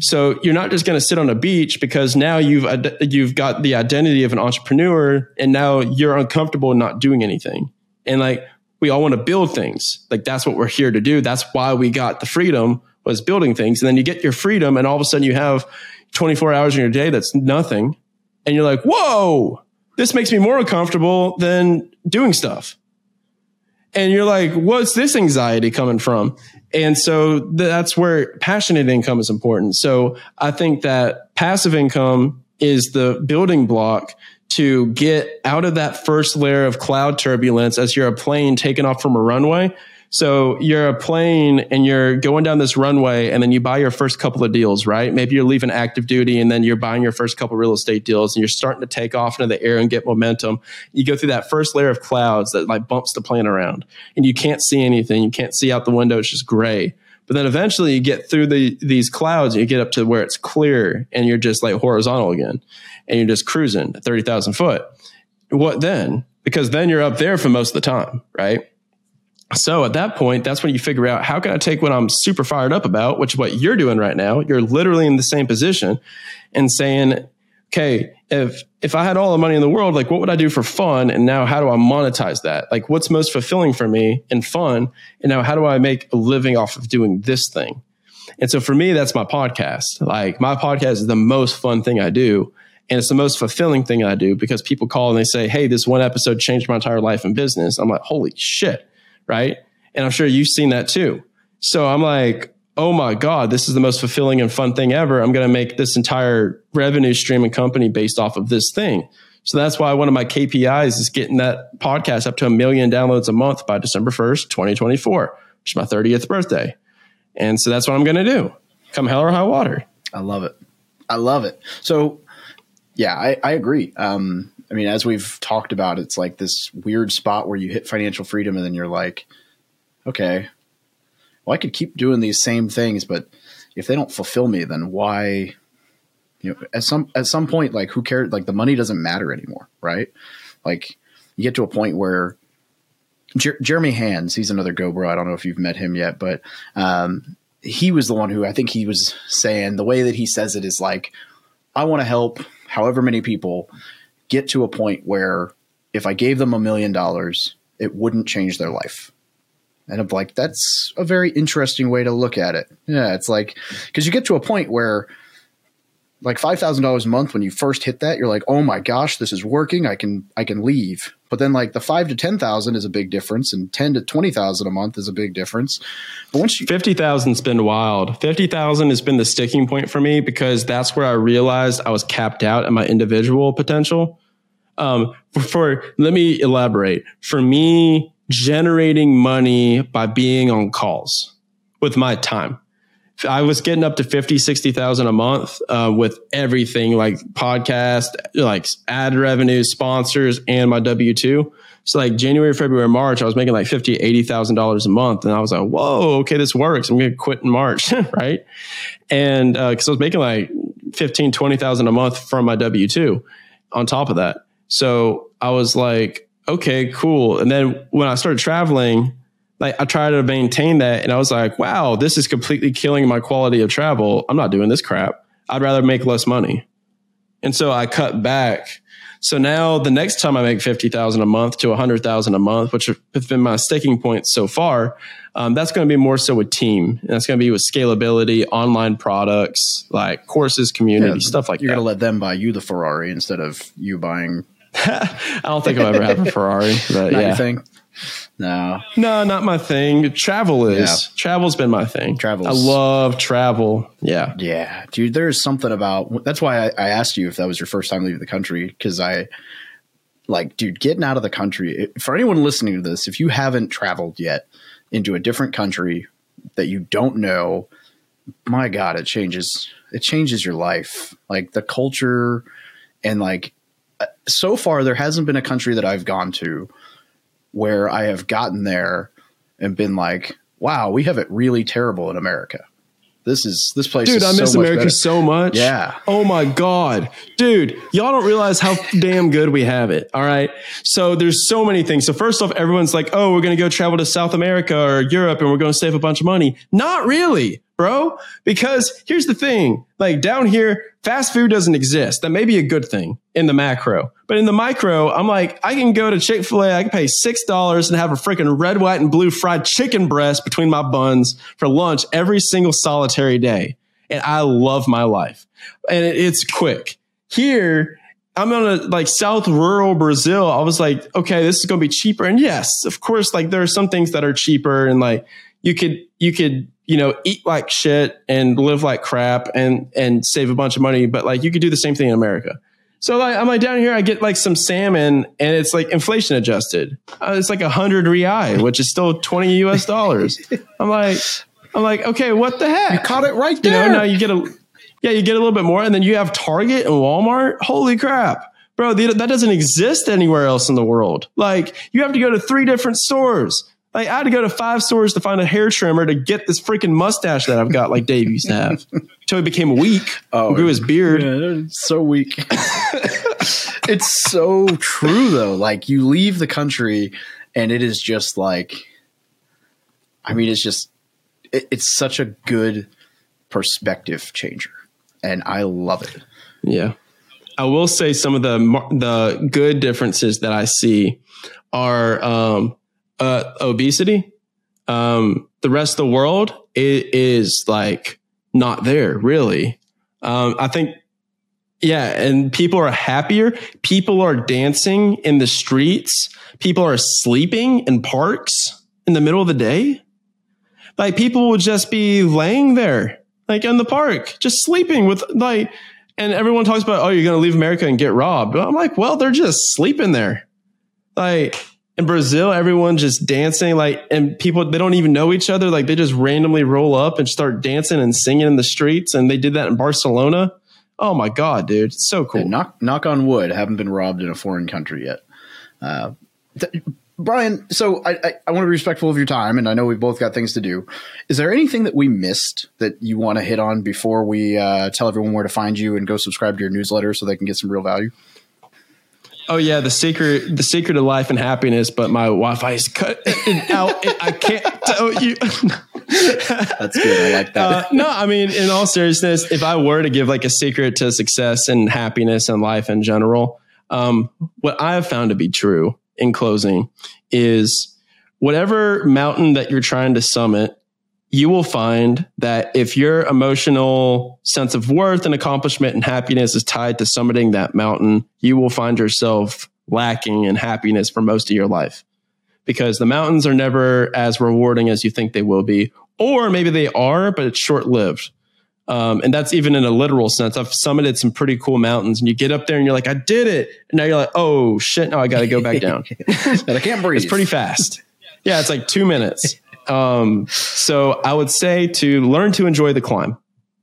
So you're not just going to sit on a beach because now you've you've got the identity of an entrepreneur and now you're uncomfortable not doing anything. And like we all want to build things. Like that's what we're here to do. That's why we got the freedom was building things. And then you get your freedom and all of a sudden you have 24 hours in your day that's nothing. And you're like, "Whoa, this makes me more uncomfortable than doing stuff." And you're like, "What's this anxiety coming from?" And so that's where passionate income is important. So I think that passive income is the building block to get out of that first layer of cloud turbulence as you're a plane taking off from a runway. So you're a plane and you're going down this runway and then you buy your first couple of deals, right? Maybe you're leaving active duty and then you're buying your first couple real estate deals and you're starting to take off into the air and get momentum. You go through that first layer of clouds that like bumps the plane around and you can't see anything. You can't see out the window. It's just gray. But then eventually you get through the, these clouds and you get up to where it's clear and you're just like horizontal again and you're just cruising at 30,000 foot. What then? Because then you're up there for most of the time, right? So at that point, that's when you figure out how can I take what I'm super fired up about, which is what you're doing right now. You're literally in the same position and saying, okay, if if I had all the money in the world, like what would I do for fun? And now how do I monetize that? Like what's most fulfilling for me and fun? And now how do I make a living off of doing this thing? And so for me, that's my podcast. Like my podcast is the most fun thing I do. And it's the most fulfilling thing I do because people call and they say, Hey, this one episode changed my entire life and business. I'm like, holy shit. Right. And I'm sure you've seen that too. So I'm like, oh my God, this is the most fulfilling and fun thing ever. I'm going to make this entire revenue stream and company based off of this thing. So that's why one of my KPIs is getting that podcast up to a million downloads a month by December 1st, 2024, which is my 30th birthday. And so that's what I'm going to do. Come hell or high water. I love it. I love it. So, yeah, I, I agree. Um, I mean, as we've talked about, it's like this weird spot where you hit financial freedom and then you're like, okay, well, I could keep doing these same things, but if they don't fulfill me, then why? You know, at some at some point, like who cares? Like the money doesn't matter anymore, right? Like you get to a point where Jer- Jeremy Hands, he's another GoBro. I don't know if you've met him yet, but um, he was the one who I think he was saying the way that he says it is like, I want to help however many people get to a point where if I gave them a million dollars, it wouldn't change their life. And I'm like, that's a very interesting way to look at it. Yeah, it's like, because you get to a point where, like five thousand dollars a month when you first hit that, you're like, oh my gosh, this is working. I can I can leave. But then like the five to ten thousand is a big difference, and ten to twenty thousand a month is a big difference. But once you Fifty thousand's been wild. Fifty thousand has been the sticking point for me because that's where I realized I was capped out at my individual potential. Um, for, for let me elaborate. For me, generating money by being on calls with my time. I was getting up to 50, 60,000 a month uh, with everything like podcast, like ad revenue, sponsors, and my W 2. So like January, February, March, I was making like fifty, eighty thousand dollars a month, and I was like, "Whoa, okay, this works. I'm gonna quit in March, (laughs) right?" And because uh, I was making like fifteen, twenty thousand a month from my W two, on top of that, so I was like, "Okay, cool." And then when I started traveling, like I tried to maintain that, and I was like, "Wow, this is completely killing my quality of travel. I'm not doing this crap. I'd rather make less money." And so I cut back so now the next time I make 50,000 a month to 100,000 a month, which have been my sticking points so far, um, that's going to be more so with team. And that's going to be with scalability, online products, like courses, community, yeah, stuff like you're that. You're going to let them buy you the Ferrari instead of you buying. (laughs) I don't think I'll ever have a Ferrari, but Not yeah. thing? No. No, not my thing. Travel is. Yeah. Travel's been my thing. Travel. I love travel. Yeah. Yeah. Dude, there's something about that's why I, I asked you if that was your first time leaving the country. Cause I like, dude, getting out of the country for anyone listening to this, if you haven't traveled yet into a different country that you don't know, my God, it changes it changes your life. Like the culture and like so far there hasn't been a country that I've gone to where I have gotten there and been like, wow, we have it really terrible in America. This is this place. Dude, I miss so America so much. Yeah. Oh my god, dude, y'all don't realize how (laughs) damn good we have it. All right. So there's so many things. So first off, everyone's like, oh, we're gonna go travel to South America or Europe and we're gonna save a bunch of money. Not really bro. Because here's the thing like down here, fast food doesn't exist. That may be a good thing in the macro. But in the micro, I'm like, I can go to Chick fil A, I can pay $6 and have a freaking red, white, and blue fried chicken breast between my buns for lunch every single solitary day. And I love my life. And it's quick. Here, I'm on a like South rural Brazil. I was like, okay, this is going to be cheaper. And yes, of course, like there are some things that are cheaper and like you could, you could you know, eat like shit and live like crap and and save a bunch of money, but like you could do the same thing in America. So like I'm like down here, I get like some salmon and it's like inflation adjusted. Uh, it's like a hundred real, which is still twenty US dollars. (laughs) I'm like, I'm like, okay, what the heck? You caught it right there. You know, now you get a, yeah, you get a little bit more, and then you have Target and Walmart. Holy crap, bro! That doesn't exist anywhere else in the world. Like you have to go to three different stores. Like I had to go to five stores to find a hair trimmer to get this freaking mustache that I've got, like Dave used to have, (laughs) until he became weak. Oh, grew his beard. Yeah, so weak. (laughs) it's so true though. Like you leave the country, and it is just like, I mean, it's just, it, it's such a good perspective changer, and I love it. Yeah. I will say some of the the good differences that I see are um, uh, obesity. Um, the rest of the world is, is like not there really. Um, I think, yeah, and people are happier. People are dancing in the streets. People are sleeping in parks in the middle of the day. Like people will just be laying there, like in the park, just sleeping with like, and everyone talks about, oh, you're going to leave America and get robbed. But I'm like, well, they're just sleeping there. Like, in Brazil, everyone just dancing like, and people they don't even know each other. Like they just randomly roll up and start dancing and singing in the streets. And they did that in Barcelona. Oh my god, dude, it's so cool. knock knock on wood, haven't been robbed in a foreign country yet. Uh, th- Brian, so I, I, I want to be respectful of your time, and I know we've both got things to do. Is there anything that we missed that you want to hit on before we uh, tell everyone where to find you and go subscribe to your newsletter so they can get some real value? Oh yeah, the secret, the secret of life and happiness. But my Wi-Fi is cut out. I can't tell you. (laughs) That's good. I like that. Uh, no, I mean, in all seriousness, if I were to give like a secret to success and happiness and life in general, um, what I have found to be true in closing is whatever mountain that you're trying to summit, you will find that if your emotional sense of worth and accomplishment and happiness is tied to summiting that mountain, you will find yourself lacking in happiness for most of your life because the mountains are never as rewarding as you think they will be, or maybe they are, but it's short lived. Um, and that's even in a literal sense. I've summited some pretty cool mountains, and you get up there and you're like, I did it. And now you're like, oh shit, now I got to go back down. (laughs) and I can't breathe. It's pretty fast. Yeah, it's like two minutes. (laughs) Um, so I would say to learn to enjoy the climb,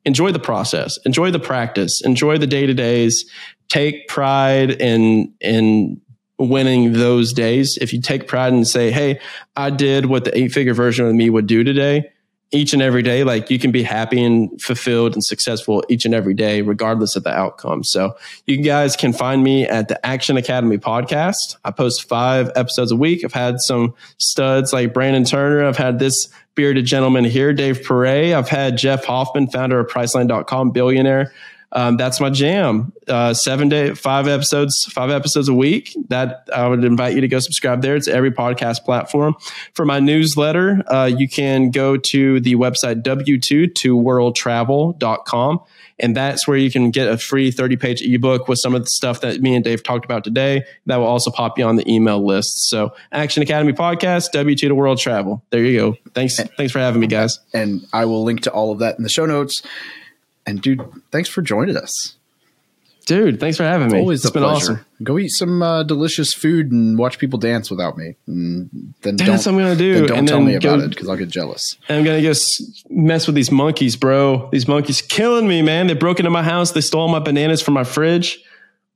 enjoy the process, enjoy the practice, enjoy the day to days. Take pride in in winning those days. If you take pride and say, "Hey, I did what the eight figure version of me would do today," each and every day, like you can be happy and fulfilled and successful each and every day, regardless of the outcome. So you guys can find me at the Action Academy podcast. I post five episodes a week. I've had some studs like Brandon Turner. I've had this bearded gentleman here, Dave Pere. I've had Jeff Hoffman, founder of Priceline.com, billionaire um, that's my jam. Uh, seven day, five episodes, five episodes a week. That I would invite you to go subscribe there. It's every podcast platform. For my newsletter, uh, you can go to the website w2 to worldtravel.com. And that's where you can get a free 30 page ebook with some of the stuff that me and Dave talked about today. That will also pop you on the email list. So Action Academy podcast, W2 to World Travel. There you go. Thanks. Thanks for having me, guys. And I will link to all of that in the show notes. And dude, thanks for joining us. Dude, thanks for having me. Always it's a been pleasure. awesome. Go eat some uh, delicious food and watch people dance without me. And then don't, That's what I'm gonna do. Then don't and tell me about it because I'll get jealous. I'm gonna just mess with these monkeys, bro. These monkeys killing me, man. They broke into my house. They stole my bananas from my fridge.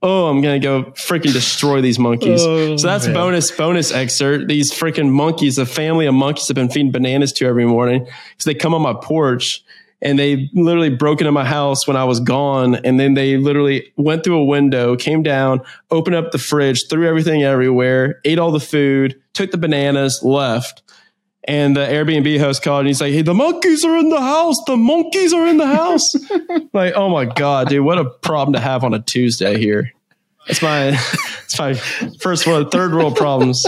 Oh, I'm gonna go freaking destroy these monkeys. Oh, so that's man. bonus bonus excerpt. These freaking monkeys, a family of monkeys, have been feeding bananas to every morning because they come on my porch and they literally broke into my house when I was gone. And then they literally went through a window, came down, opened up the fridge, threw everything everywhere, ate all the food, took the bananas, left. And the Airbnb host called and he's like, Hey, the monkeys are in the house. The monkeys are in the house. (laughs) like, oh my God, dude, what a problem to have on a Tuesday here. It's my (laughs) it's my first world, third world problems.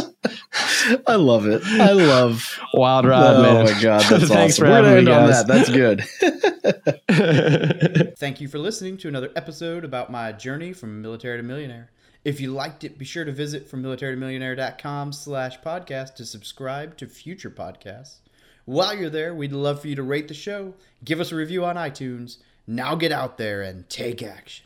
I love it. I love. Wild ride, oh man. my god, that's (laughs) Thanks awesome. for We're having me, end on that. That's good. (laughs) Thank you for listening to another episode about my journey from military to millionaire. If you liked it, be sure to visit from militarytomillionaire.com slash podcast to subscribe to future podcasts. While you're there, we'd love for you to rate the show, give us a review on iTunes. Now get out there and take action.